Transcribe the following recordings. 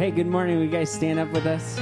Hey, good morning. Will you guys stand up with us?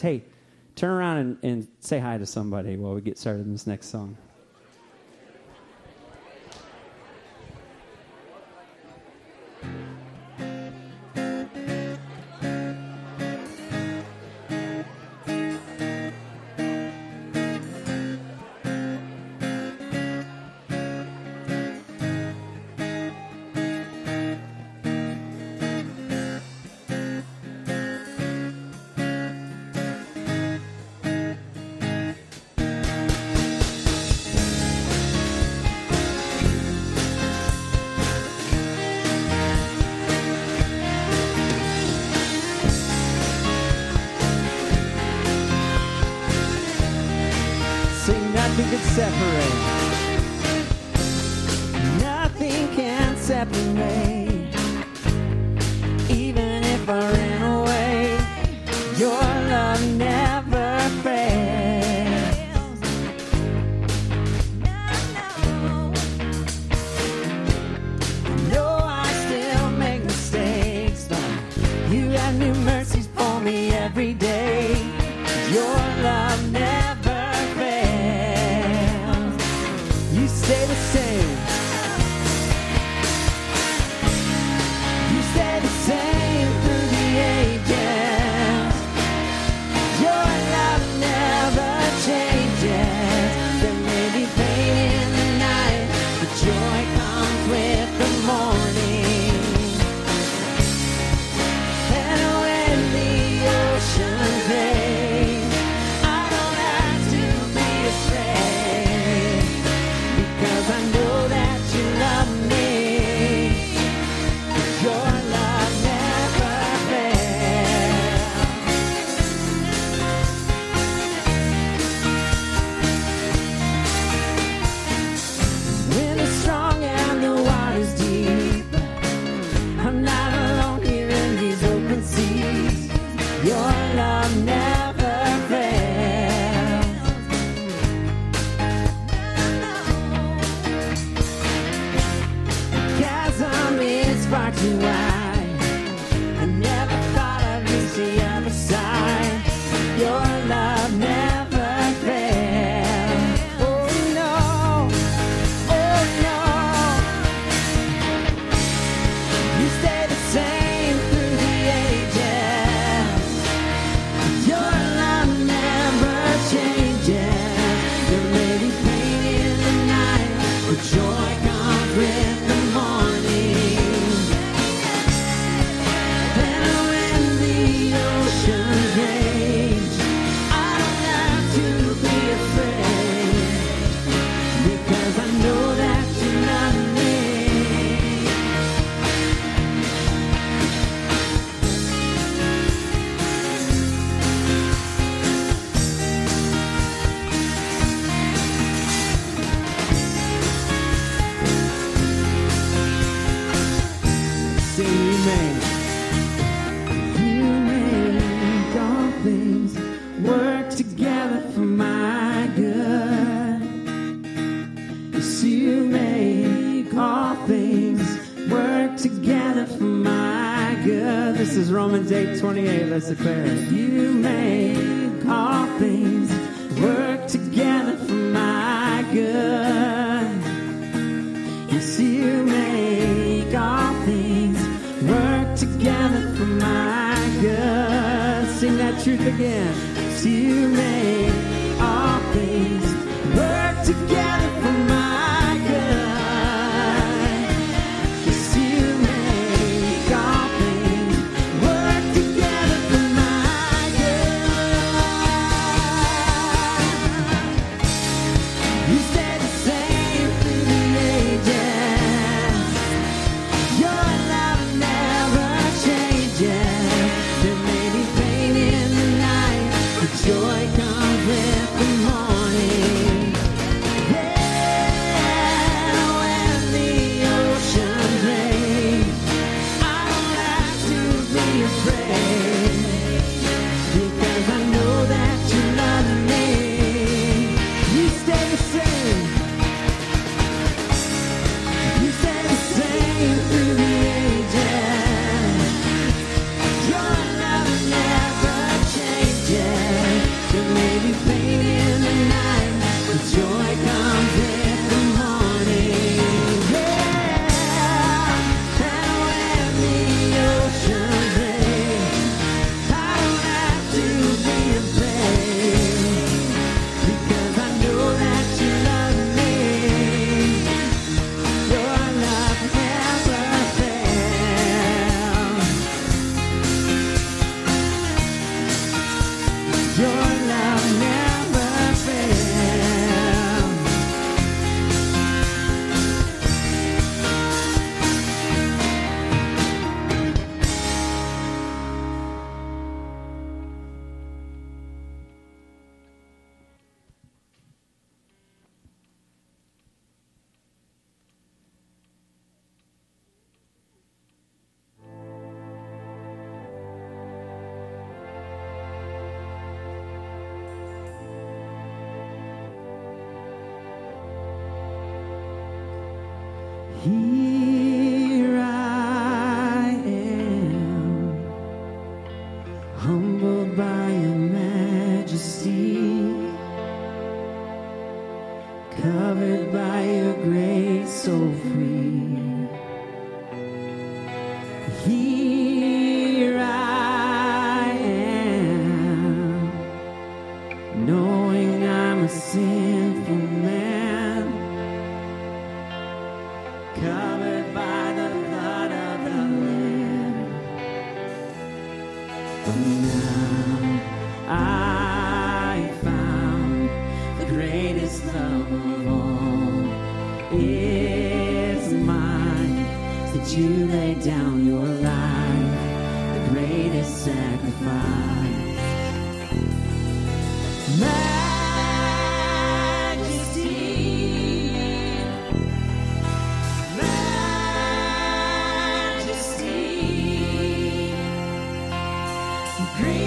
hey, turn around and, and say hi to somebody while we get started in this next song. Love never 28. Let's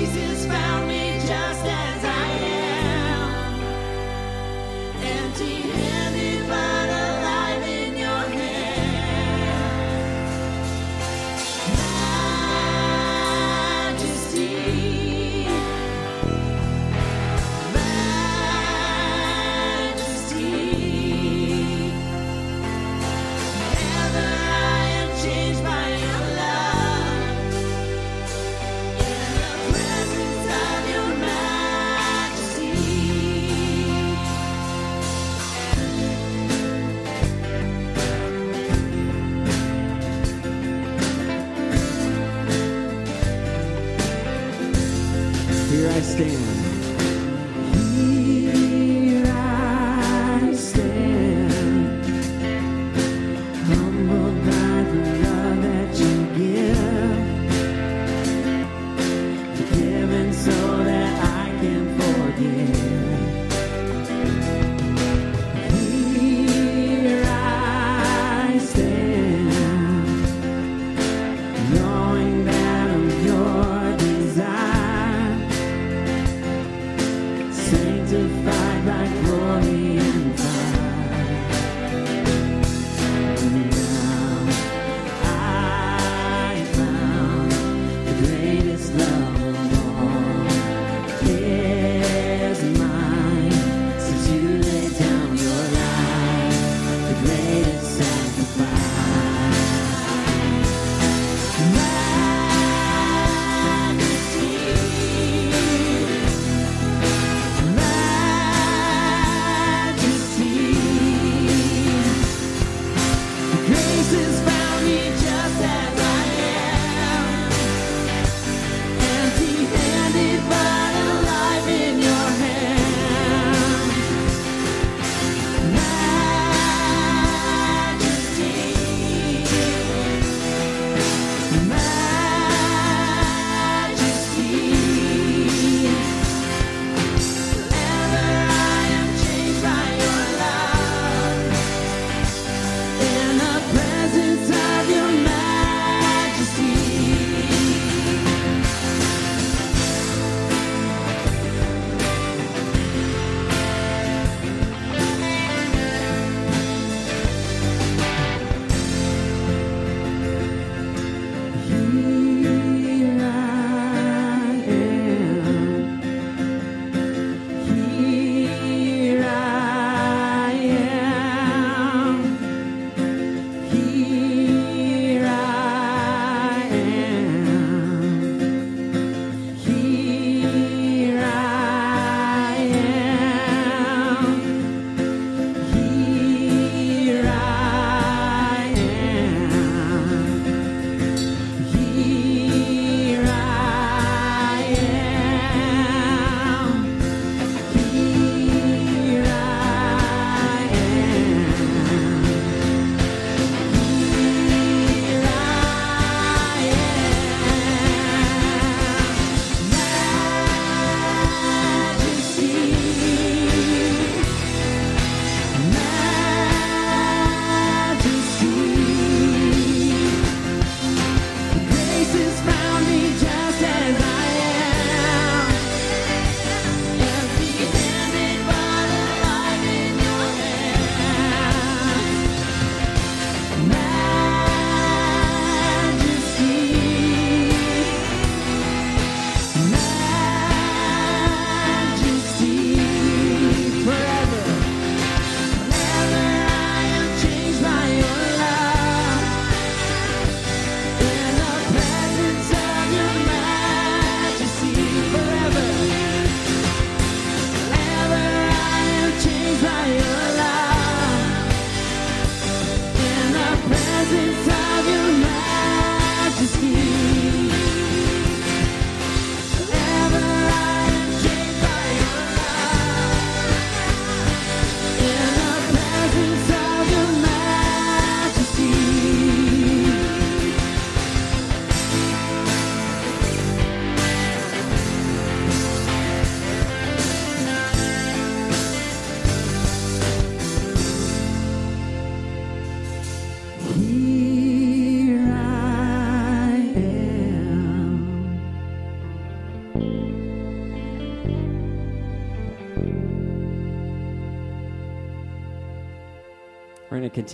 has found me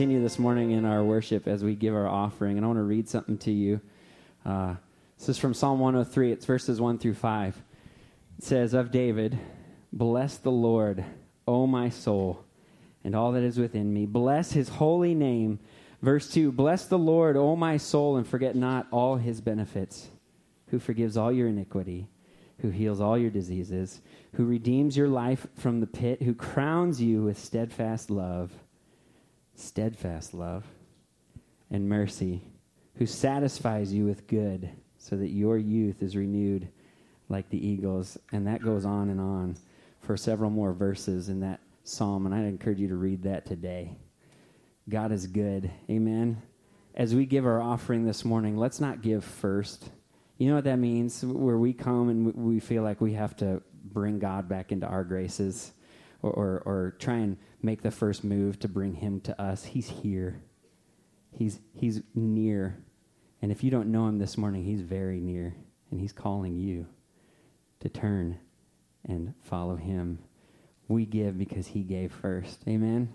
continue this morning in our worship as we give our offering. And I want to read something to you. Uh, this is from Psalm 103. It's verses 1 through 5. It says, Of David, bless the Lord, O my soul, and all that is within me. Bless his holy name. Verse 2 Bless the Lord, O my soul, and forget not all his benefits, who forgives all your iniquity, who heals all your diseases, who redeems your life from the pit, who crowns you with steadfast love steadfast love and mercy, who satisfies you with good so that your youth is renewed like the eagles. And that goes on and on for several more verses in that psalm. And I'd encourage you to read that today. God is good. Amen. As we give our offering this morning, let's not give first. You know what that means? Where we come and we feel like we have to bring God back into our graces or, or, or try and make the first move to bring him to us. He's here. He's, he's near. And if you don't know him this morning, he's very near. And he's calling you to turn and follow him. We give because he gave first. Amen?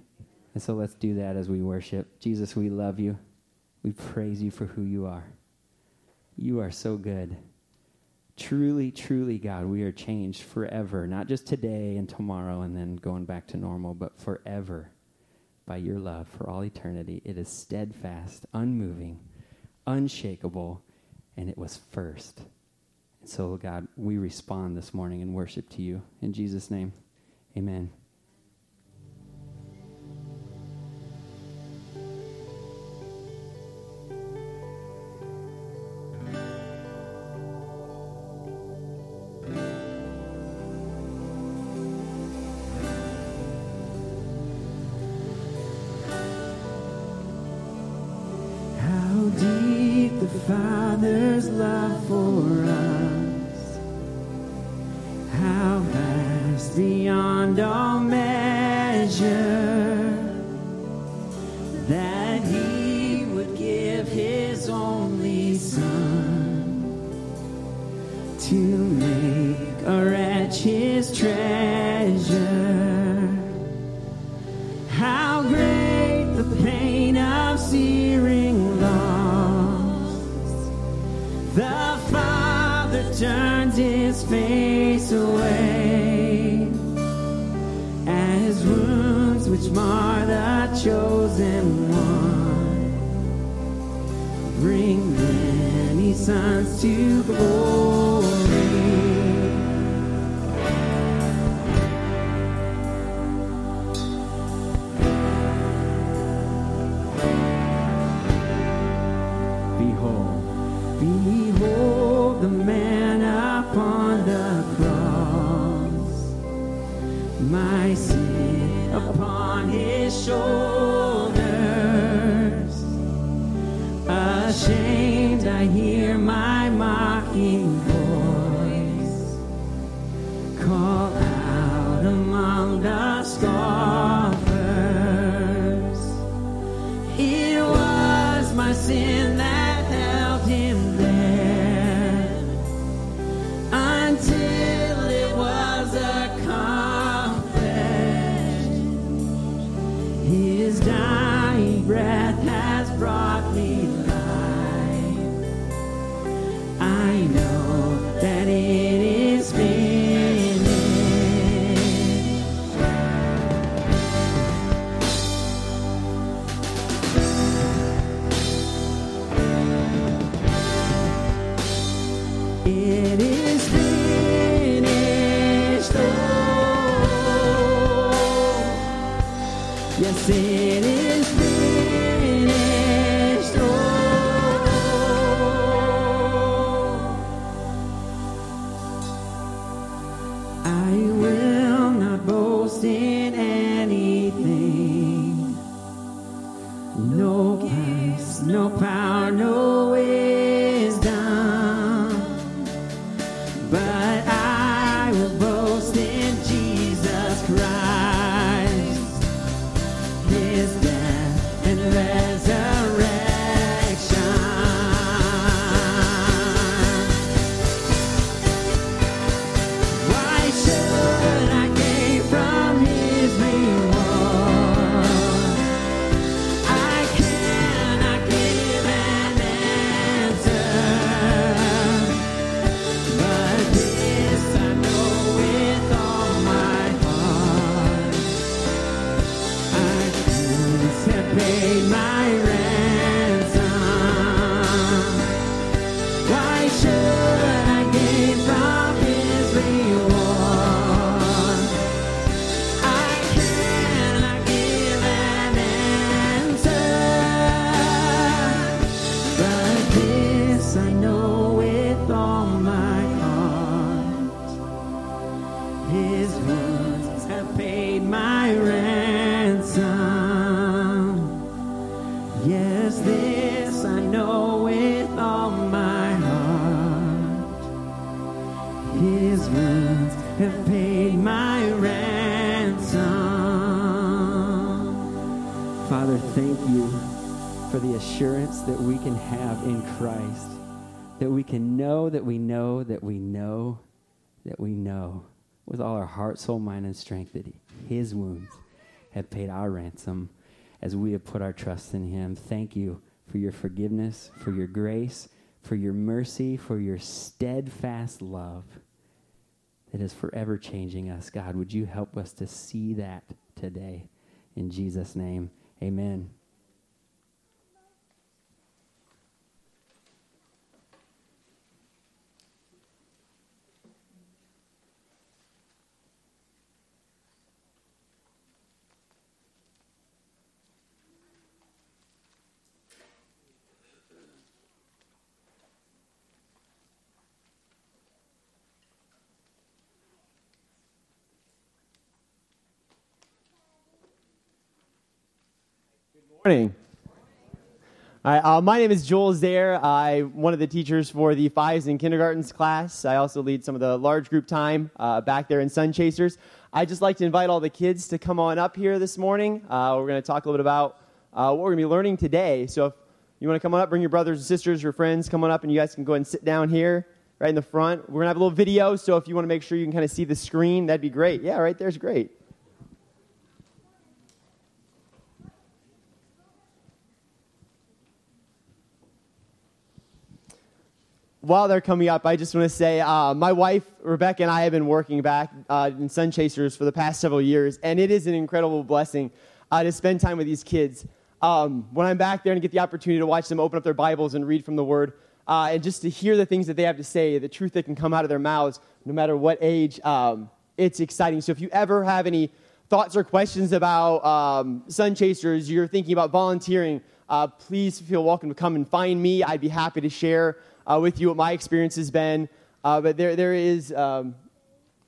And so let's do that as we worship. Jesus, we love you. We praise you for who you are. You are so good. Truly, truly, God, we are changed forever, not just today and tomorrow and then going back to normal, but forever by your love for all eternity. It is steadfast, unmoving, unshakable, and it was first. And so, God, we respond this morning in worship to you. In Jesus' name, amen. Sons to glory. Behold, soul, mind, and strength that His wounds have paid our ransom as we have put our trust in Him. Thank you for your forgiveness, for your grace, for your mercy, for your steadfast love that is forever changing us. God, would you help us to see that today? In Jesus' name, amen. Morning. All right, uh, my name is Joel Zare. I'm one of the teachers for the fives and kindergartens class. I also lead some of the large group time uh, back there in Sun Chasers. I'd just like to invite all the kids to come on up here this morning. Uh, we're going to talk a little bit about uh, what we're going to be learning today. So if you want to come on up, bring your brothers and sisters, your friends, come on up, and you guys can go and sit down here right in the front. We're going to have a little video, so if you want to make sure you can kind of see the screen, that'd be great. Yeah, right there's great. While they're coming up, I just want to say uh, my wife, Rebecca, and I have been working back uh, in Sun Chasers for the past several years, and it is an incredible blessing uh, to spend time with these kids. Um, when I'm back there and get the opportunity to watch them open up their Bibles and read from the Word, uh, and just to hear the things that they have to say, the truth that can come out of their mouths, no matter what age, um, it's exciting. So if you ever have any thoughts or questions about um, Sun Chasers, you're thinking about volunteering, uh, please feel welcome to come and find me. I'd be happy to share uh, with you what my experience has been. Uh, but there, there is um,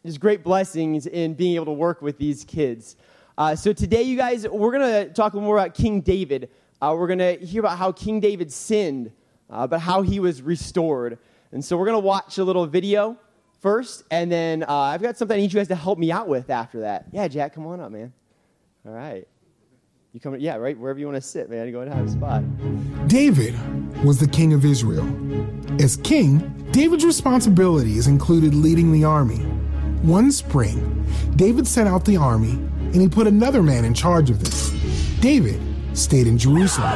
there's great blessings in being able to work with these kids. Uh, so today, you guys, we're going to talk a little more about King David. Uh, we're going to hear about how King David sinned, uh, but how he was restored. And so we're going to watch a little video first, and then uh, I've got something I need you guys to help me out with after that. Yeah, Jack, come on up, man. All right. You come, yeah, right, wherever you want to sit, man. You Go and have a spot. David was the king of Israel. As king, David's responsibilities included leading the army. One spring, David sent out the army and he put another man in charge of this. David stayed in Jerusalem.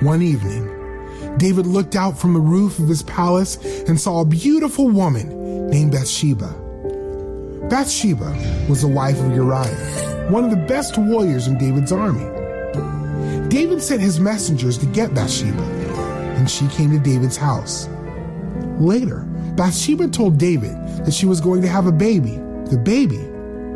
One evening, David looked out from the roof of his palace and saw a beautiful woman named Bathsheba. Bathsheba was the wife of Uriah, one of the best warriors in David's army. David sent his messengers to get Bathsheba, and she came to David's house. Later, Bathsheba told David that she was going to have a baby. The baby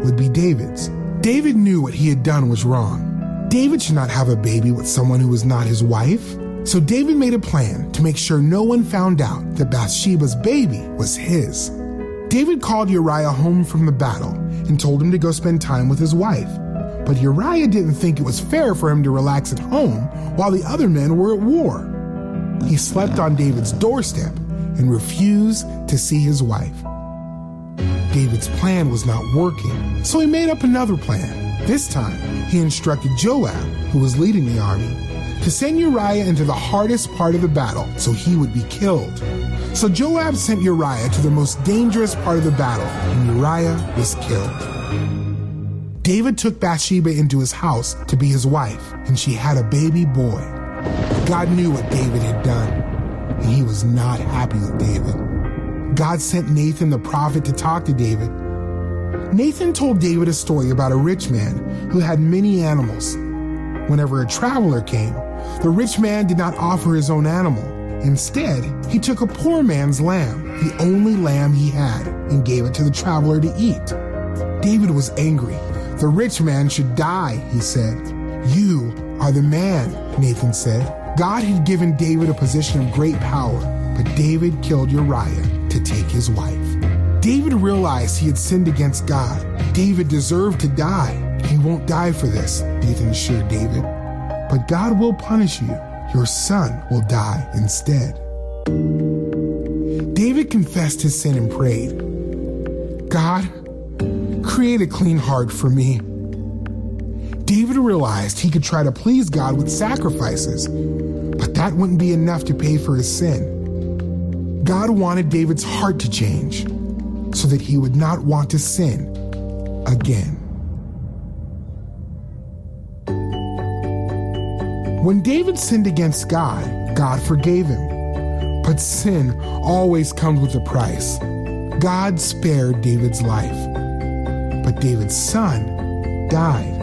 would be David's. David knew what he had done was wrong. David should not have a baby with someone who was not his wife. So David made a plan to make sure no one found out that Bathsheba's baby was his. David called Uriah home from the battle and told him to go spend time with his wife. But Uriah didn't think it was fair for him to relax at home while the other men were at war. He slept on David's doorstep and refused to see his wife. David's plan was not working, so he made up another plan. This time, he instructed Joab, who was leading the army, to send Uriah into the hardest part of the battle so he would be killed. So Joab sent Uriah to the most dangerous part of the battle, and Uriah was killed. David took Bathsheba into his house to be his wife, and she had a baby boy. God knew what David had done, and he was not happy with David. God sent Nathan the prophet to talk to David. Nathan told David a story about a rich man who had many animals. Whenever a traveler came, the rich man did not offer his own animal. Instead, he took a poor man's lamb, the only lamb he had, and gave it to the traveler to eat. David was angry. The rich man should die, he said. You are the man, Nathan said. God had given David a position of great power, but David killed Uriah to take his wife. David realized he had sinned against God. David deserved to die. He won't die for this, Nathan assured David. But God will punish you. Your son will die instead. David confessed his sin and prayed God, create a clean heart for me. David realized he could try to please God with sacrifices, but that wouldn't be enough to pay for his sin. God wanted David's heart to change so that he would not want to sin again. When David sinned against God, God forgave him. But sin always comes with a price. God spared David's life, but David's son died.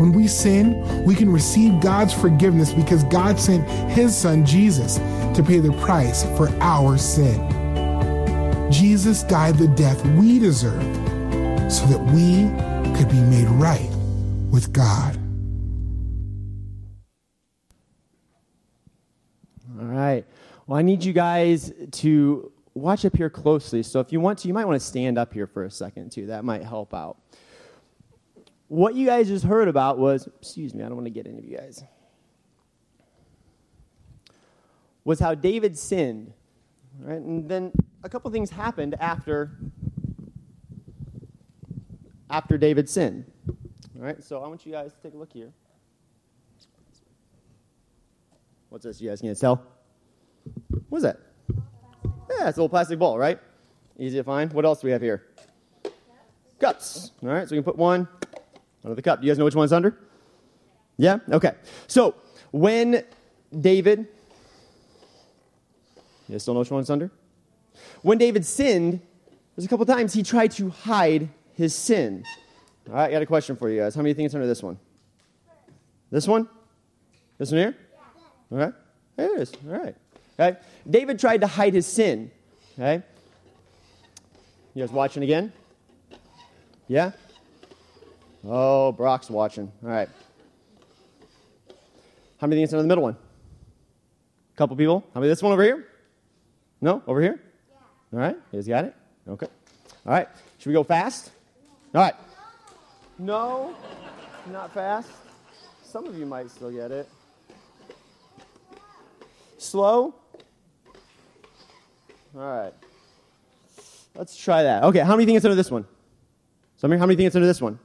When we sin, we can receive God's forgiveness because God sent his son Jesus to pay the price for our sin. Jesus died the death we deserve so that we could be made right with God. Well, I need you guys to watch up here closely. So if you want to, you might want to stand up here for a second, too. That might help out. What you guys just heard about was, excuse me, I don't want to get any of you guys, was how David sinned. Right? And then a couple things happened after after David sinned. All right, so I want you guys to take a look here. What's this? You guys can't tell? What is that? Yeah, it's a little plastic ball, right? Easy to find. What else do we have here? Cups. All right, so we can put one under the cup. Do you guys know which one's under? Yeah? Okay. So when David, you guys still know which one's under? When David sinned, there's a couple times he tried to hide his sin. All right, I got a question for you guys. How many think it's under this one? This one? This one here? Right. There it is. All right. Okay. David tried to hide his sin. Okay. You guys watching again? Yeah? Oh, Brock's watching. All right. How many think it's under the middle one? A couple people. How many this one over here? No? Over here? All right. You guys got it? Okay. All right. Should we go fast? All right. No, not fast. Some of you might still get it. Slow? All right. Let's try that. Okay, how many think it's under this one? Some of you, how many think it's under this one?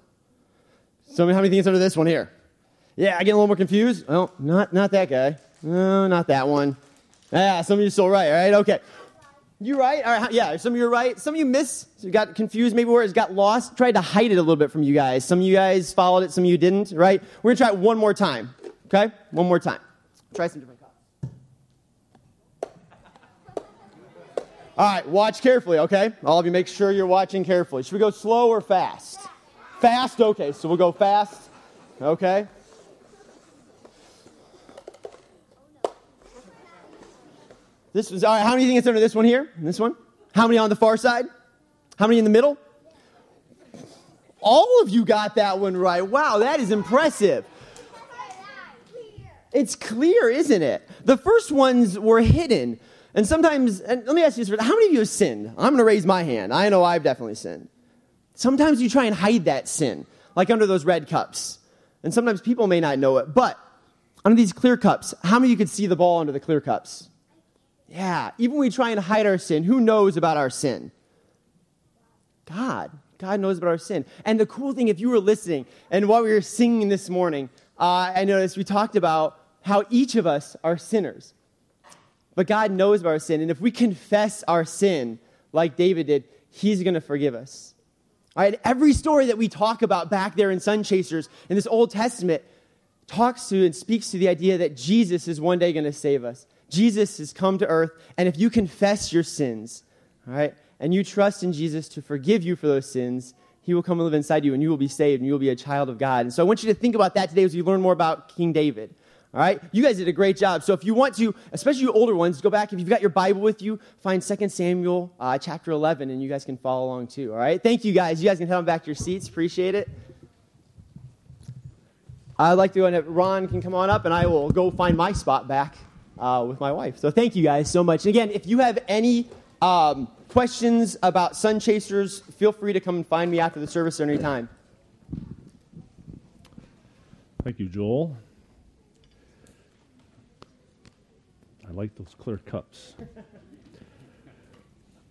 Some of you, how many think it's under this one here? Yeah, I get a little more confused. Oh, not, not that guy. No, not that one. Yeah, some of you still right, all right? Okay. You right? All right, yeah, some of you are right. Some of you miss, got confused maybe where it got lost. Tried to hide it a little bit from you guys. Some of you guys followed it, some of you didn't, right? We're going to try it one more time, okay? One more time. Try some different cups. All right, watch carefully, okay? All of you make sure you're watching carefully. Should we go slow or fast? Fast, okay, so we'll go fast, okay? This was, all right, how many think it's under this one here? This one? How many on the far side? How many in the middle? All of you got that one right. Wow, that is impressive. It's clear, isn't it? The first ones were hidden. And sometimes, and let me ask you this, how many of you have sinned? I'm going to raise my hand. I know I've definitely sinned. Sometimes you try and hide that sin, like under those red cups. And sometimes people may not know it. But under these clear cups, how many of you could see the ball under the clear cups? Yeah, even when we try and hide our sin, who knows about our sin? God. God knows about our sin. And the cool thing, if you were listening, and while we were singing this morning, uh, I noticed we talked about how each of us are sinners. But God knows about our sin. And if we confess our sin like David did, He's going to forgive us. All right, every story that we talk about back there in Sun Chasers in this Old Testament talks to and speaks to the idea that Jesus is one day going to save us. Jesus has come to earth, and if you confess your sins, all right, and you trust in Jesus to forgive you for those sins, he will come and live inside you and you will be saved and you will be a child of God. And so I want you to think about that today as you learn more about King David. All right? You guys did a great job. So if you want to, especially you older ones, go back. If you've got your Bible with you, find 2 Samuel uh, chapter 11 and you guys can follow along too. All right? Thank you guys. You guys can head on back to your seats. Appreciate it. I'd like to go and Ron can come on up and I will go find my spot back uh, with my wife. So thank you guys so much. And again, if you have any um, questions about Sun Chasers, feel free to come and find me after the service at any time. Thank you, Joel. I like those clear cups.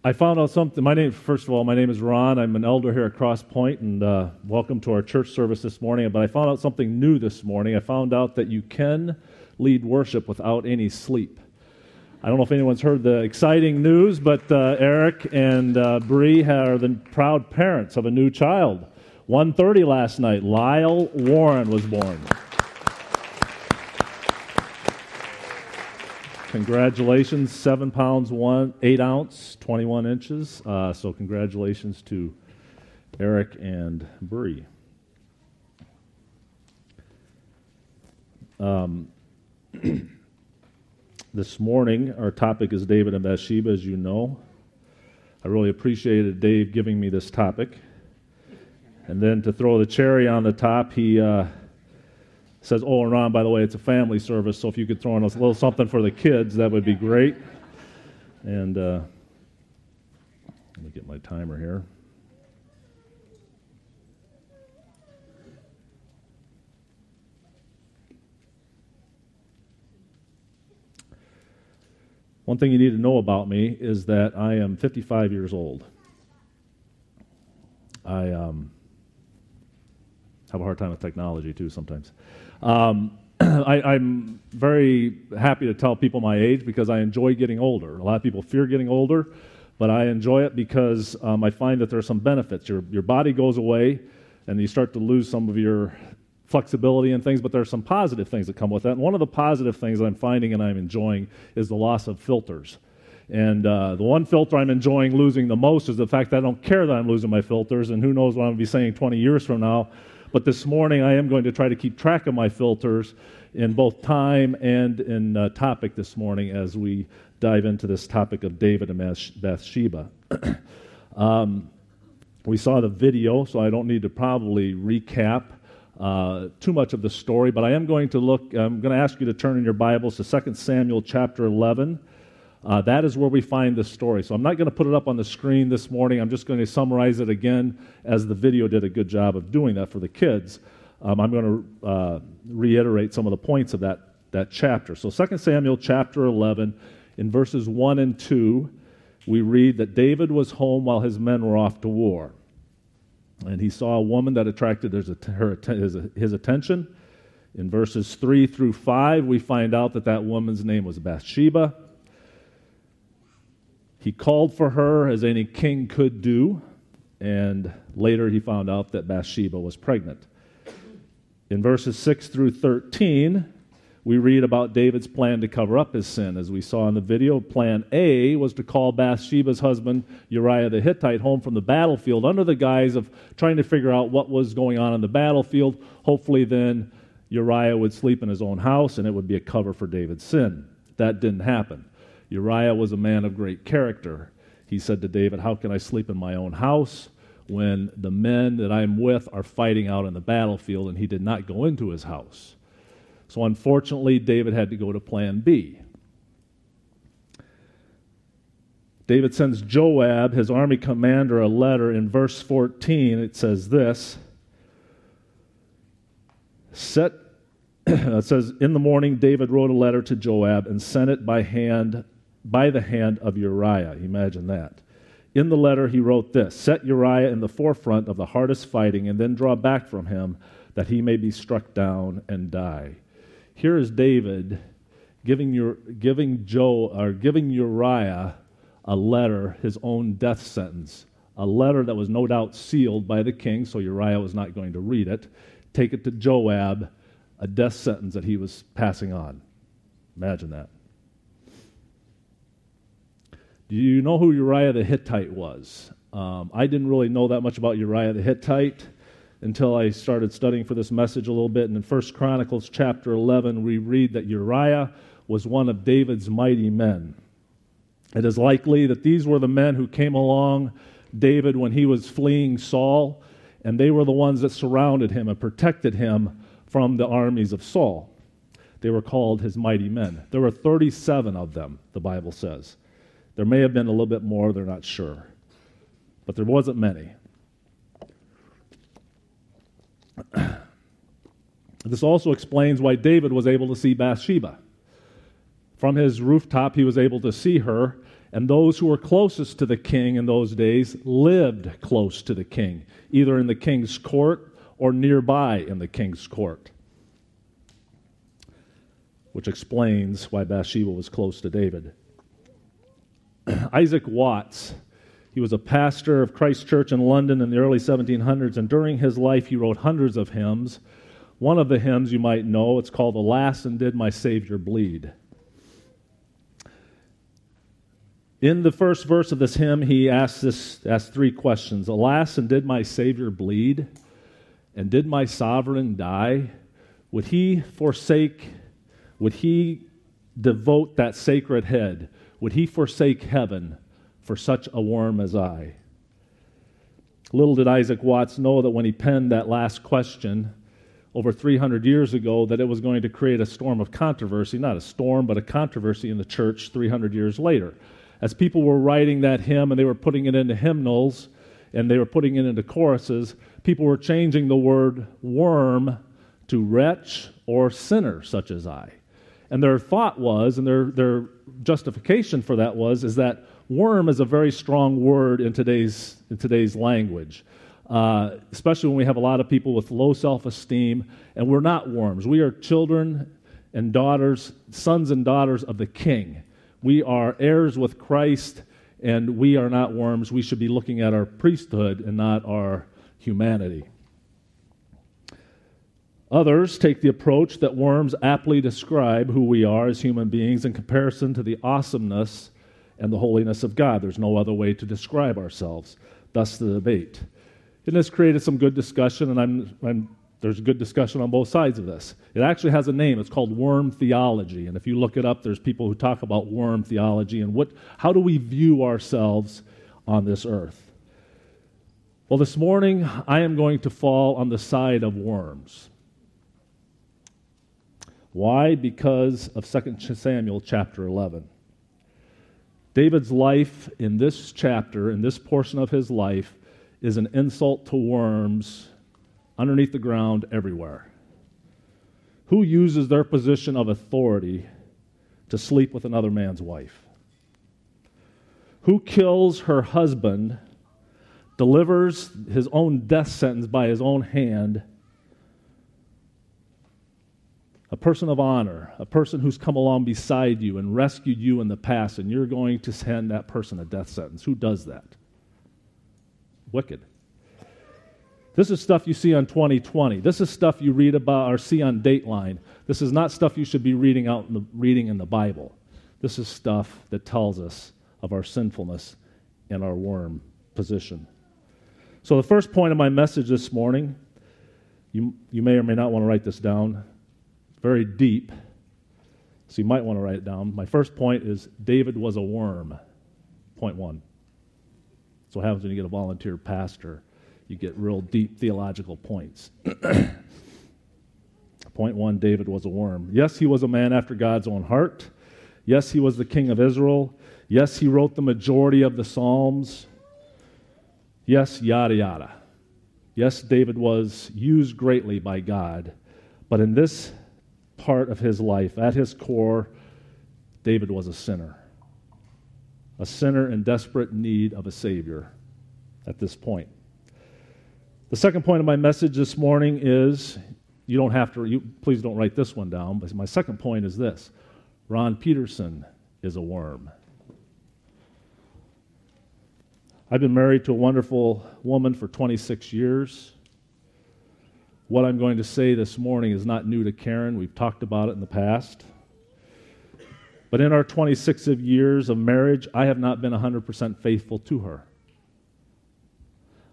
I found out something. My name, first of all, my name is Ron. I'm an elder here at Cross Point, and uh, welcome to our church service this morning. But I found out something new this morning. I found out that you can lead worship without any sleep. I don't know if anyone's heard the exciting news, but uh, Eric and uh, Bree are the proud parents of a new child. 1:30 last night, Lyle Warren was born. Congratulations, seven pounds, one, eight ounce, 21 inches. Uh, so, congratulations to Eric and Bree. Um, this morning, our topic is David and Bathsheba, as you know. I really appreciated Dave giving me this topic. And then to throw the cherry on the top, he. Uh, says, Oh, and Ron, by the way, it's a family service, so if you could throw in a little something for the kids, that would be great. And uh, let me get my timer here. One thing you need to know about me is that I am 55 years old. I um, have a hard time with technology too sometimes. Um, I, am very happy to tell people my age because I enjoy getting older. A lot of people fear getting older, but I enjoy it because um, I find that there are some benefits. Your, your body goes away and you start to lose some of your flexibility and things, but there are some positive things that come with that. And one of the positive things that I'm finding and I'm enjoying is the loss of filters. And uh, the one filter I'm enjoying losing the most is the fact that I don't care that I'm losing my filters, and who knows what I'm going to be saying 20 years from now but this morning, I am going to try to keep track of my filters in both time and in uh, topic this morning as we dive into this topic of David and Bathsheba. um, we saw the video, so I don't need to probably recap uh, too much of the story, but I am going to look, I'm going to ask you to turn in your Bibles to 2 Samuel chapter 11. Uh, that is where we find this story. So I'm not going to put it up on the screen this morning. I'm just going to summarize it again, as the video did a good job of doing that for the kids. Um, I'm going to uh, reiterate some of the points of that, that chapter. So 2 Samuel chapter 11, in verses 1 and 2, we read that David was home while his men were off to war. And he saw a woman that attracted his, her, his, his attention. In verses 3 through 5, we find out that that woman's name was Bathsheba. He called for her as any king could do, and later he found out that Bathsheba was pregnant. In verses 6 through 13, we read about David's plan to cover up his sin. As we saw in the video, plan A was to call Bathsheba's husband, Uriah the Hittite, home from the battlefield under the guise of trying to figure out what was going on in the battlefield. Hopefully, then Uriah would sleep in his own house and it would be a cover for David's sin. That didn't happen. Uriah was a man of great character. He said to David, How can I sleep in my own house when the men that I'm with are fighting out in the battlefield? And he did not go into his house. So unfortunately, David had to go to plan B. David sends Joab, his army commander, a letter. In verse 14, it says this Set it uh, says, In the morning, David wrote a letter to Joab and sent it by hand by the hand of Uriah. Imagine that. In the letter, he wrote this Set Uriah in the forefront of the hardest fighting, and then draw back from him, that he may be struck down and die. Here is David giving, your, giving, Joe, or giving Uriah a letter, his own death sentence, a letter that was no doubt sealed by the king, so Uriah was not going to read it. Take it to Joab, a death sentence that he was passing on. Imagine that. Do you know who Uriah the Hittite was? Um, I didn't really know that much about Uriah the Hittite until I started studying for this message a little bit. And in 1 Chronicles chapter 11, we read that Uriah was one of David's mighty men. It is likely that these were the men who came along David when he was fleeing Saul, and they were the ones that surrounded him and protected him from the armies of Saul. They were called his mighty men. There were 37 of them, the Bible says. There may have been a little bit more, they're not sure. But there wasn't many. this also explains why David was able to see Bathsheba. From his rooftop, he was able to see her, and those who were closest to the king in those days lived close to the king, either in the king's court or nearby in the king's court. Which explains why Bathsheba was close to David. Isaac Watts, he was a pastor of Christ Church in London in the early 1700s, and during his life he wrote hundreds of hymns. One of the hymns you might know, it's called Alas and Did My Savior Bleed. In the first verse of this hymn, he asks, this, asks three questions Alas, and did my Savior bleed? And did my sovereign die? Would he forsake, would he devote that sacred head? Would he forsake heaven for such a worm as I? Little did Isaac Watts know that when he penned that last question over 300 years ago, that it was going to create a storm of controversy, not a storm, but a controversy in the church 300 years later as people were writing that hymn and they were putting it into hymnals and they were putting it into choruses, people were changing the word worm to wretch or sinner such as I. And their thought was, and their, their justification for that was, is that worm is a very strong word in today's, in today's language. Uh, especially when we have a lot of people with low self esteem, and we're not worms. We are children and daughters, sons and daughters of the King. We are heirs with Christ, and we are not worms. We should be looking at our priesthood and not our humanity. Others take the approach that worms aptly describe who we are as human beings in comparison to the awesomeness and the holiness of God. There's no other way to describe ourselves. Thus, the debate. And this created some good discussion, and I'm, I'm there's good discussion on both sides of this. It actually has a name. It's called worm theology. And if you look it up, there's people who talk about worm theology and what, how do we view ourselves on this earth. Well, this morning, I am going to fall on the side of worms. Why? Because of 2 Samuel chapter 11. David's life in this chapter, in this portion of his life, is an insult to worms underneath the ground everywhere. Who uses their position of authority to sleep with another man's wife? Who kills her husband, delivers his own death sentence by his own hand? A person of honor, a person who's come along beside you and rescued you in the past, and you're going to send that person a death sentence. Who does that? Wicked. This is stuff you see on 2020. This is stuff you read about or see on Dateline. This is not stuff you should be reading out in the, reading in the Bible. This is stuff that tells us of our sinfulness and our worm position. So, the first point of my message this morning, you, you may or may not want to write this down. Very deep, so you might want to write it down. My first point is David was a worm. Point one. That's what happens when you get a volunteer pastor you get real deep theological points. Point one David was a worm. Yes, he was a man after God's own heart. Yes, he was the king of Israel. Yes, he wrote the majority of the Psalms. Yes, yada, yada. Yes, David was used greatly by God. But in this part of his life, at his core, David was a sinner. A sinner in desperate need of a Savior at this point. The second point of my message this morning is you don't have to, you, please don't write this one down, but my second point is this Ron Peterson is a worm. I've been married to a wonderful woman for 26 years. What I'm going to say this morning is not new to Karen. We've talked about it in the past. But in our 26 of years of marriage, I have not been 100% faithful to her.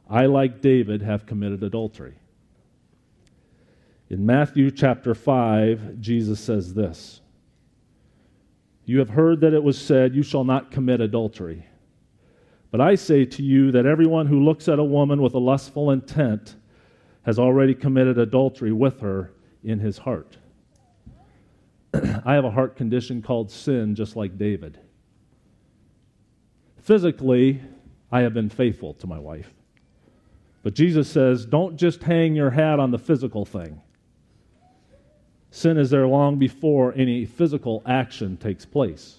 I, like David, have committed adultery. In Matthew chapter 5, Jesus says this You have heard that it was said, You shall not commit adultery. But I say to you that everyone who looks at a woman with a lustful intent has already committed adultery with her in his heart. I have a heart condition called sin, just like David. Physically, I have been faithful to my wife. But Jesus says, don't just hang your hat on the physical thing. Sin is there long before any physical action takes place.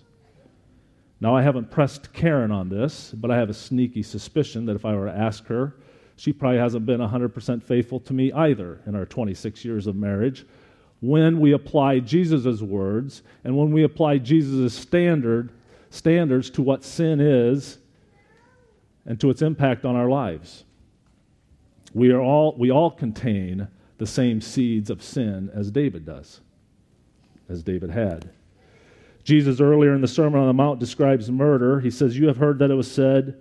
Now, I haven't pressed Karen on this, but I have a sneaky suspicion that if I were to ask her, she probably hasn't been 100% faithful to me either in our 26 years of marriage. When we apply Jesus' words and when we apply Jesus' standard, standards to what sin is and to its impact on our lives. We, are all, we all contain the same seeds of sin as David does, as David had. Jesus, earlier in the Sermon on the Mount, describes murder. He says, You have heard that it was said,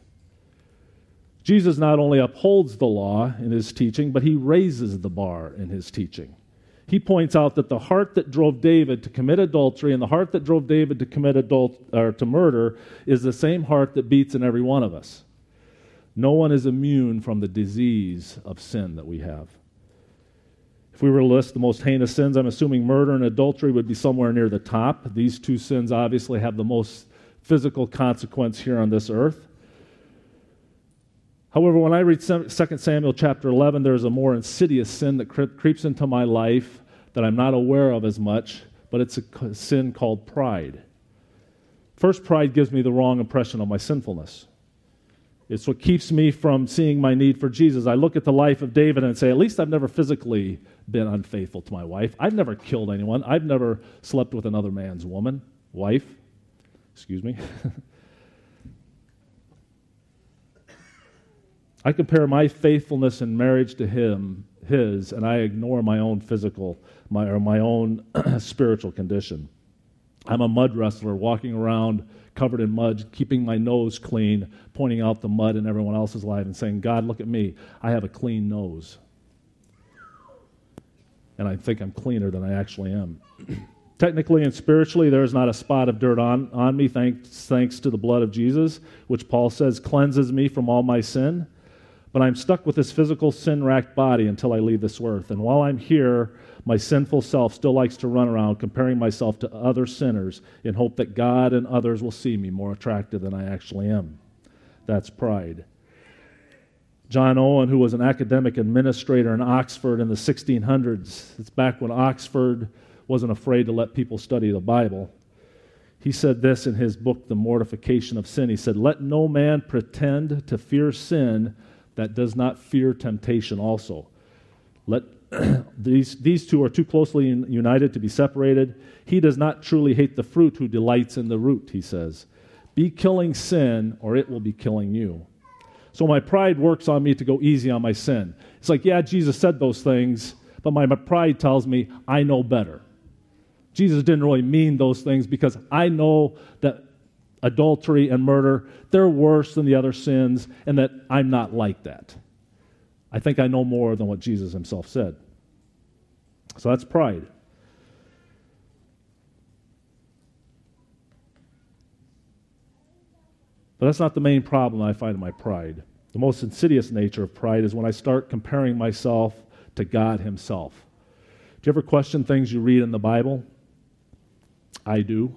Jesus not only upholds the law in his teaching, but he raises the bar in his teaching. He points out that the heart that drove David to commit adultery and the heart that drove David to commit adult or to murder is the same heart that beats in every one of us. No one is immune from the disease of sin that we have. If we were to list the most heinous sins, I'm assuming murder and adultery would be somewhere near the top. These two sins obviously have the most physical consequence here on this earth. However, when I read 2 Samuel chapter 11, there's a more insidious sin that creeps into my life that I'm not aware of as much, but it's a sin called pride. First, pride gives me the wrong impression of my sinfulness. It's what keeps me from seeing my need for Jesus. I look at the life of David and say, at least I've never physically been unfaithful to my wife. I've never killed anyone. I've never slept with another man's woman, wife. Excuse me. I compare my faithfulness in marriage to him, his, and I ignore my own physical, my, or my own spiritual condition. I'm a mud wrestler walking around covered in mud, keeping my nose clean, pointing out the mud in everyone else's life and saying, God, look at me. I have a clean nose. And I think I'm cleaner than I actually am. Technically and spiritually, there is not a spot of dirt on, on me, thanks, thanks to the blood of Jesus, which Paul says cleanses me from all my sin. But I'm stuck with this physical sin racked body until I leave this earth. And while I'm here, my sinful self still likes to run around comparing myself to other sinners in hope that God and others will see me more attractive than I actually am. That's pride. John Owen, who was an academic administrator in Oxford in the 1600s, it's back when Oxford wasn't afraid to let people study the Bible. He said this in his book, The Mortification of Sin. He said, Let no man pretend to fear sin that does not fear temptation also. Let these, these two are too closely united to be separated. He does not truly hate the fruit who delights in the root, he says. Be killing sin, or it will be killing you. So my pride works on me to go easy on my sin. It's like, yeah, Jesus said those things, but my, my pride tells me I know better. Jesus didn't really mean those things because I know that adultery and murder, they're worse than the other sins, and that I'm not like that. I think I know more than what Jesus himself said. So that's pride. But that's not the main problem I find in my pride. The most insidious nature of pride is when I start comparing myself to God Himself. Do you ever question things you read in the Bible? I do.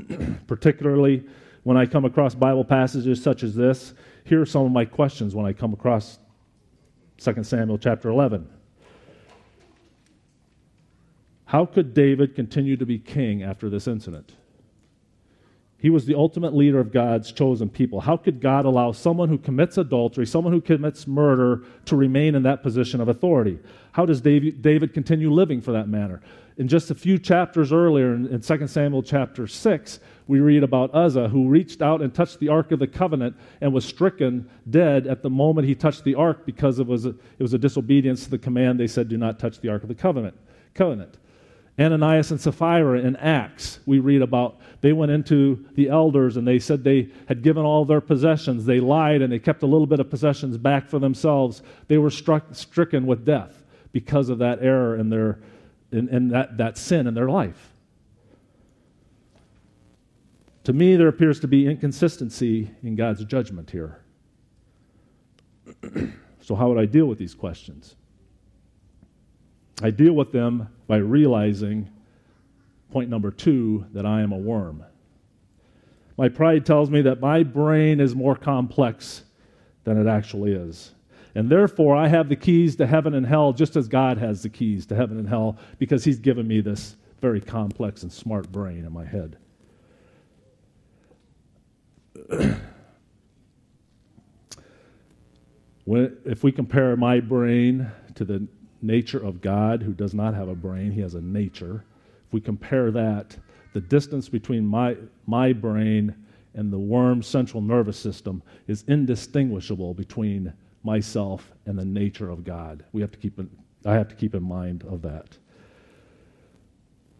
Particularly when I come across Bible passages such as this. Here are some of my questions when I come across 2 Samuel chapter 11. How could David continue to be king after this incident? He was the ultimate leader of God's chosen people. How could God allow someone who commits adultery, someone who commits murder, to remain in that position of authority? How does David, continue living for that matter? In just a few chapters earlier, in, in 2 Samuel chapter 6, we read about Uzzah, who reached out and touched the Ark of the Covenant and was stricken dead at the moment he touched the Ark because it was a, it was a disobedience to the command they said, Do not touch the Ark of the Covenant. covenant. Ananias and Sapphira in Acts, we read about they went into the elders and they said they had given all their possessions. They lied and they kept a little bit of possessions back for themselves. They were struck, stricken with death because of that error in their in that, that sin in their life. To me, there appears to be inconsistency in God's judgment here. so, how would I deal with these questions? I deal with them by realizing, point number two, that I am a worm. My pride tells me that my brain is more complex than it actually is. And therefore, I have the keys to heaven and hell just as God has the keys to heaven and hell because He's given me this very complex and smart brain in my head. when, if we compare my brain to the nature of God, who does not have a brain, he has a nature. If we compare that, the distance between my, my brain and the worm's central nervous system is indistinguishable between myself and the nature of God. We have to keep in, I have to keep in mind of that.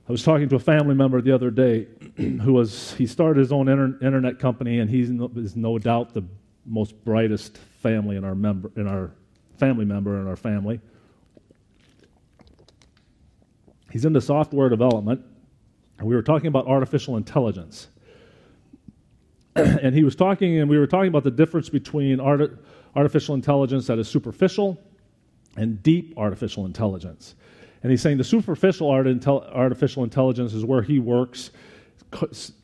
I was talking to a family member the other day who was, he started his own inter, internet company, and he's no, is no doubt the most brightest family in our, member, in our family member in our family. He's into software development, and we were talking about artificial intelligence. and he was talking, and we were talking about the difference between art, artificial intelligence that is superficial and deep artificial intelligence. And he's saying the superficial art intel, artificial intelligence is where he works.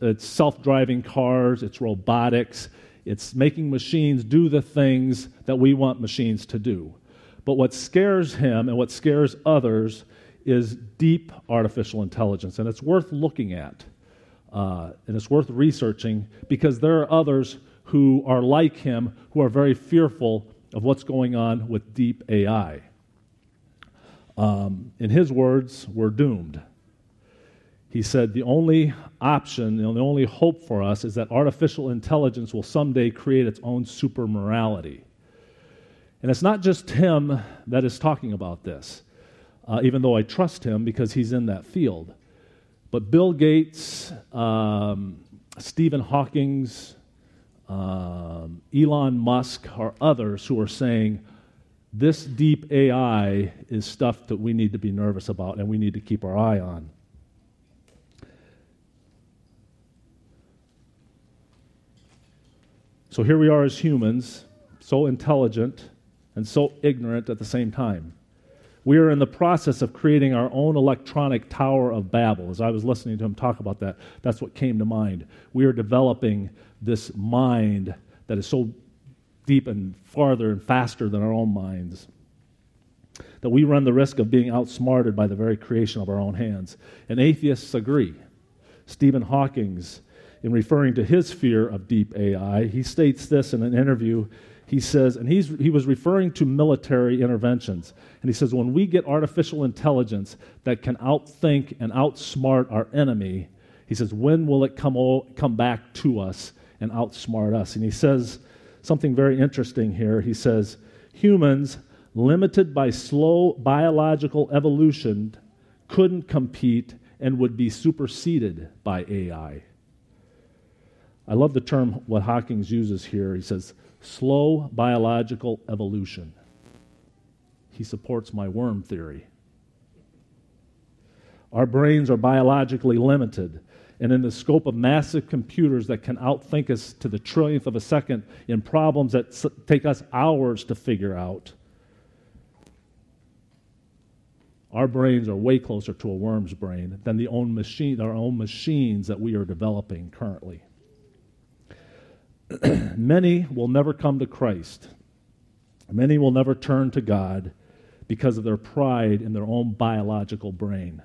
It's self driving cars, it's robotics, it's making machines do the things that we want machines to do. But what scares him and what scares others is deep artificial intelligence, and it's worth looking at. Uh, and it's worth researching because there are others who are like him who are very fearful of what's going on with deep AI. Um, in his words, we're doomed. He said the only option, the only hope for us is that artificial intelligence will someday create its own super morality. And it's not just him that is talking about this, uh, even though I trust him because he's in that field. But Bill Gates, um, Stephen Hawking's, um, Elon Musk, or others who are saying this deep AI is stuff that we need to be nervous about and we need to keep our eye on. So here we are as humans, so intelligent and so ignorant at the same time. We are in the process of creating our own electronic Tower of Babel. As I was listening to him talk about that, that's what came to mind. We are developing this mind that is so deep and farther and faster than our own minds that we run the risk of being outsmarted by the very creation of our own hands. And atheists agree. Stephen Hawking's, in referring to his fear of deep AI, he states this in an interview. He says, and he's, he was referring to military interventions. And he says, when we get artificial intelligence that can outthink and outsmart our enemy, he says, when will it come, o- come back to us and outsmart us? And he says something very interesting here. He says, humans, limited by slow biological evolution, couldn't compete and would be superseded by AI. I love the term what Hawkins uses here. He says, slow biological evolution. He supports my worm theory. Our brains are biologically limited and in the scope of massive computers that can outthink us to the trillionth of a second in problems that take us hours to figure out, our brains are way closer to a worm's brain than the own machine, our own machines that we are developing currently. Many will never come to Christ. Many will never turn to God because of their pride in their own biological brain.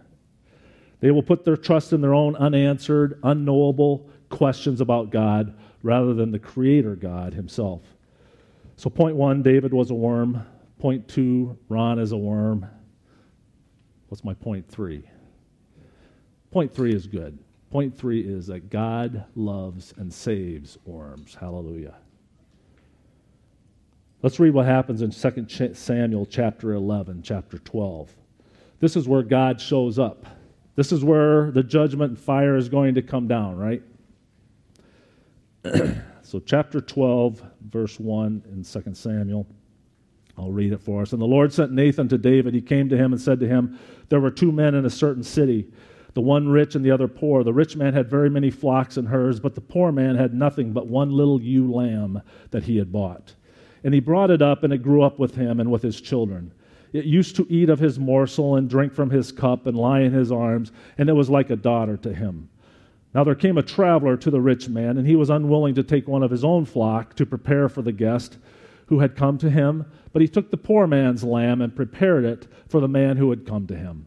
They will put their trust in their own unanswered, unknowable questions about God rather than the creator God himself. So, point one, David was a worm. Point two, Ron is a worm. What's my point three? Point three is good. Point three is that God loves and saves worms. Hallelujah. Let's read what happens in 2 Samuel chapter 11, chapter 12. This is where God shows up. This is where the judgment and fire is going to come down, right? so, chapter 12, verse 1 in 2 Samuel. I'll read it for us. And the Lord sent Nathan to David. He came to him and said to him, There were two men in a certain city, the one rich and the other poor. The rich man had very many flocks and herds, but the poor man had nothing but one little ewe lamb that he had bought. And he brought it up, and it grew up with him and with his children. It used to eat of his morsel and drink from his cup and lie in his arms, and it was like a daughter to him. Now there came a traveler to the rich man, and he was unwilling to take one of his own flock to prepare for the guest who had come to him, but he took the poor man's lamb and prepared it for the man who had come to him.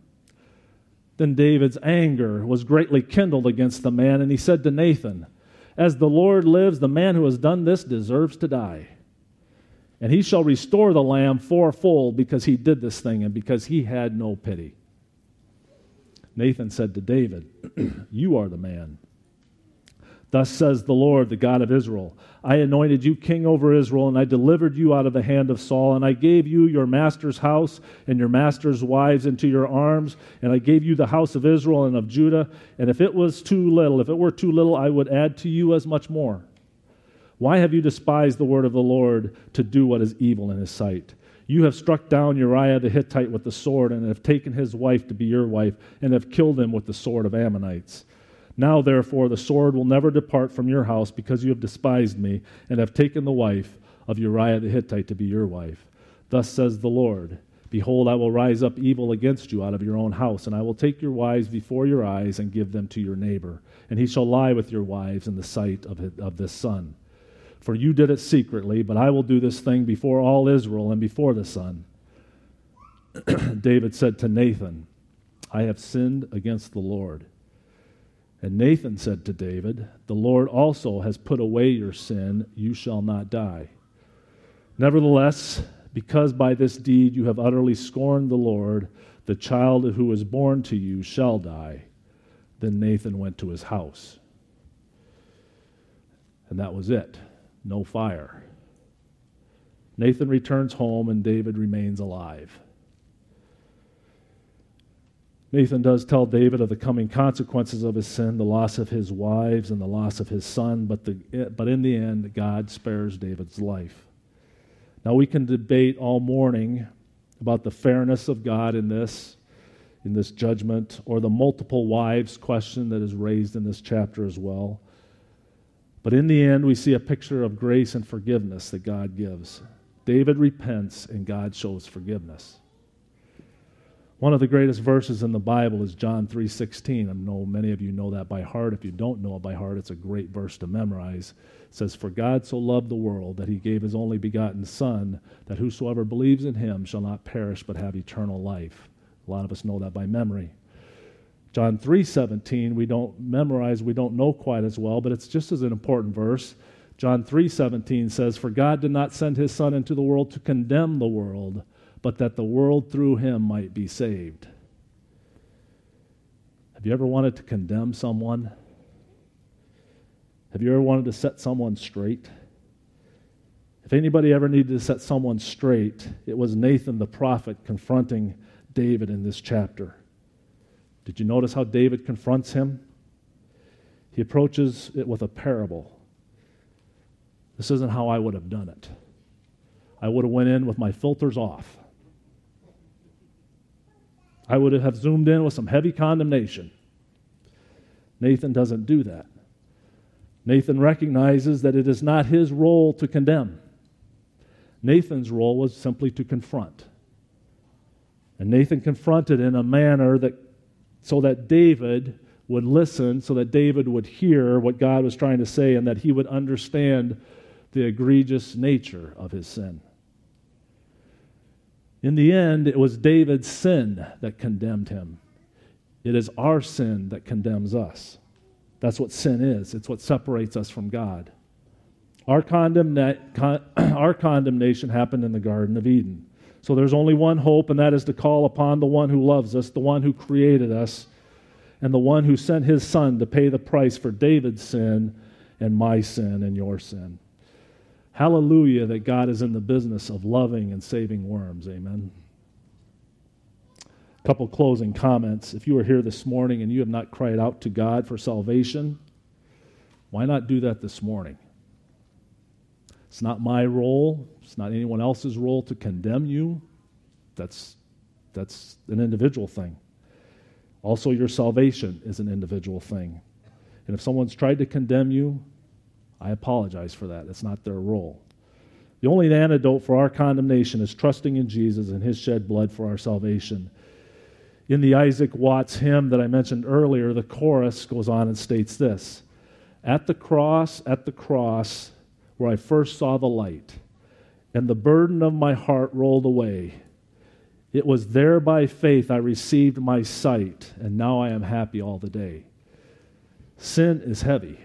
Then David's anger was greatly kindled against the man, and he said to Nathan, As the Lord lives, the man who has done this deserves to die. And he shall restore the lamb fourfold because he did this thing and because he had no pity. Nathan said to David, You are the man. Thus says the Lord, the God of Israel I anointed you king over Israel, and I delivered you out of the hand of Saul, and I gave you your master's house and your master's wives into your arms, and I gave you the house of Israel and of Judah. And if it was too little, if it were too little, I would add to you as much more. Why have you despised the word of the Lord to do what is evil in his sight? You have struck down Uriah the Hittite with the sword, and have taken his wife to be your wife, and have killed him with the sword of Ammonites. Now, therefore, the sword will never depart from your house, because you have despised me, and have taken the wife of Uriah the Hittite to be your wife. Thus says the Lord Behold, I will rise up evil against you out of your own house, and I will take your wives before your eyes and give them to your neighbor, and he shall lie with your wives in the sight of, his, of this son. For you did it secretly, but I will do this thing before all Israel and before the sun. David said to Nathan, I have sinned against the Lord. And Nathan said to David, The Lord also has put away your sin, you shall not die. Nevertheless, because by this deed you have utterly scorned the Lord, the child who is born to you shall die. Then Nathan went to his house. And that was it. No fire. Nathan returns home, and David remains alive. Nathan does tell David of the coming consequences of his sin, the loss of his wives and the loss of his son, but, the, but in the end, God spares David's life. Now, we can debate all morning about the fairness of God in this, in this judgment, or the multiple wives question that is raised in this chapter as well. But in the end, we see a picture of grace and forgiveness that God gives. David repents, and God shows forgiveness. One of the greatest verses in the Bible is John 3:16. I know many of you know that by heart. If you don't know it by heart, it's a great verse to memorize. It says, "For God so loved the world that he gave his only begotten son, that whosoever believes in him shall not perish but have eternal life." A lot of us know that by memory. John 3:17, we don't memorize, we don't know quite as well, but it's just as an important verse. John 3:17 says, "For God did not send his son into the world to condemn the world, but that the world through him might be saved. Have you ever wanted to condemn someone? Have you ever wanted to set someone straight? If anybody ever needed to set someone straight, it was Nathan the prophet confronting David in this chapter. Did you notice how David confronts him? He approaches it with a parable. This isn't how I would have done it. I would have went in with my filters off. I would have zoomed in with some heavy condemnation. Nathan doesn't do that. Nathan recognizes that it is not his role to condemn. Nathan's role was simply to confront. And Nathan confronted in a manner that so that David would listen, so that David would hear what God was trying to say, and that he would understand the egregious nature of his sin. In the end, it was David's sin that condemned him. It is our sin that condemns us. That's what sin is. It's what separates us from God. Our, condemna- con- our condemnation happened in the Garden of Eden. So there's only one hope, and that is to call upon the one who loves us, the one who created us, and the one who sent his son to pay the price for David's sin and my sin and your sin. Hallelujah that God is in the business of loving and saving worms. Amen. A couple closing comments. If you are here this morning and you have not cried out to God for salvation, why not do that this morning? It's not my role, it's not anyone else's role to condemn you. That's, that's an individual thing. Also, your salvation is an individual thing. And if someone's tried to condemn you, I apologize for that. It's not their role. The only antidote for our condemnation is trusting in Jesus and his shed blood for our salvation. In the Isaac Watts hymn that I mentioned earlier, the chorus goes on and states this At the cross, at the cross, where I first saw the light, and the burden of my heart rolled away. It was there by faith I received my sight, and now I am happy all the day. Sin is heavy,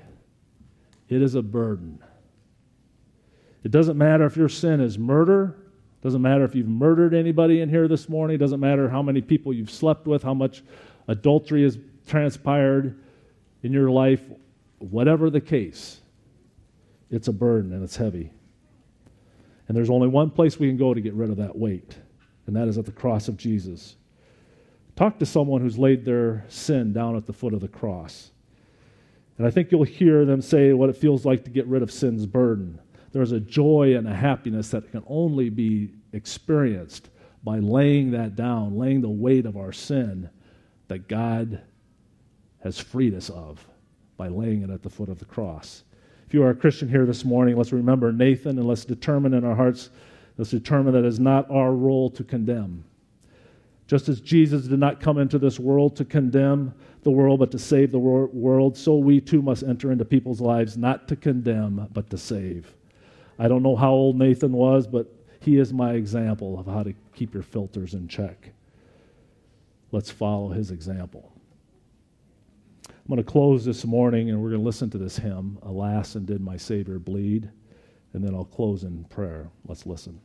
it is a burden. It doesn't matter if your sin is murder, doesn't matter if you've murdered anybody in here this morning, doesn't matter how many people you've slept with, how much adultery has transpired in your life, whatever the case. It's a burden and it's heavy. And there's only one place we can go to get rid of that weight, and that is at the cross of Jesus. Talk to someone who's laid their sin down at the foot of the cross. And I think you'll hear them say what it feels like to get rid of sin's burden. There's a joy and a happiness that can only be experienced by laying that down, laying the weight of our sin that God has freed us of by laying it at the foot of the cross. If you are a Christian here this morning, let's remember Nathan and let's determine in our hearts, let's determine that it is not our role to condemn. Just as Jesus did not come into this world to condemn the world, but to save the wor- world, so we too must enter into people's lives not to condemn, but to save. I don't know how old Nathan was, but he is my example of how to keep your filters in check. Let's follow his example. I'm going to close this morning and we're going to listen to this hymn, Alas, and Did My Savior Bleed? And then I'll close in prayer. Let's listen.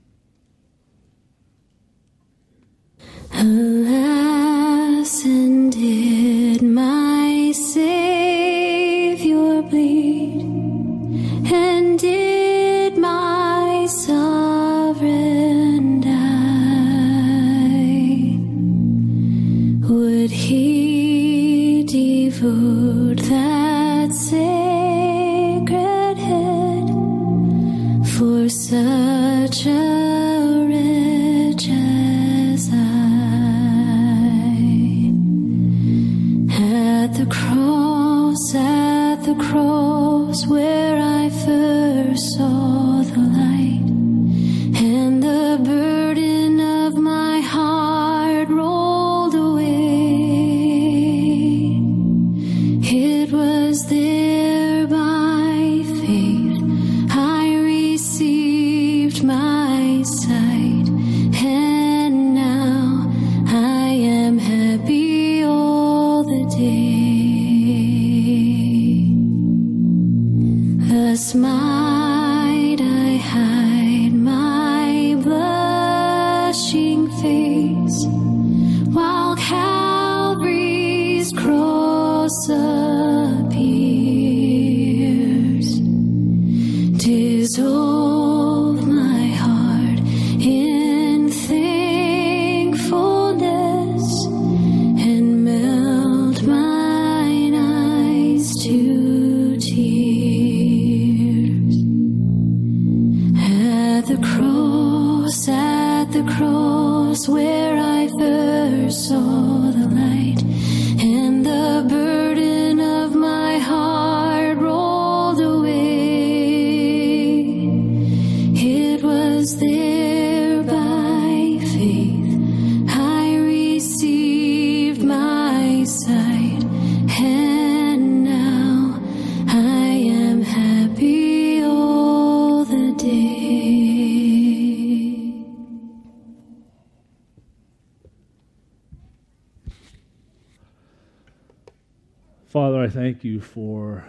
You for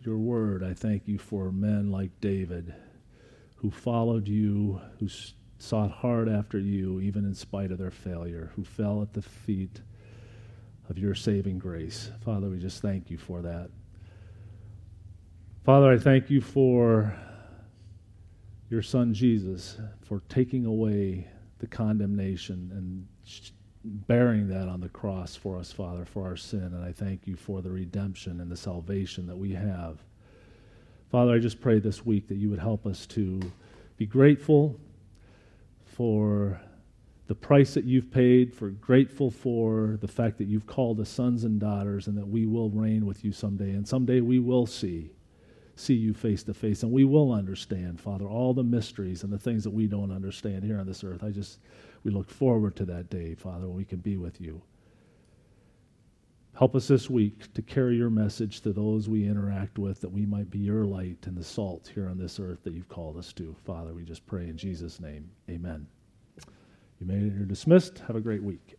your word. I thank you for men like David who followed you, who sought hard after you, even in spite of their failure, who fell at the feet of your saving grace. Father, we just thank you for that. Father, I thank you for your son Jesus, for taking away the condemnation and bearing that on the cross for us, Father, for our sin. And I thank you for the redemption and the salvation that we have. Father, I just pray this week that you would help us to be grateful for the price that you've paid, for grateful for the fact that you've called us sons and daughters and that we will reign with you someday. And someday we will see see you face to face and we will understand, Father, all the mysteries and the things that we don't understand here on this earth. I just we look forward to that day, Father, when we can be with you. Help us this week to carry your message to those we interact with that we might be your light and the salt here on this earth that you've called us to. Father, we just pray in Jesus' name. Amen. You may, you're dismissed. Have a great week.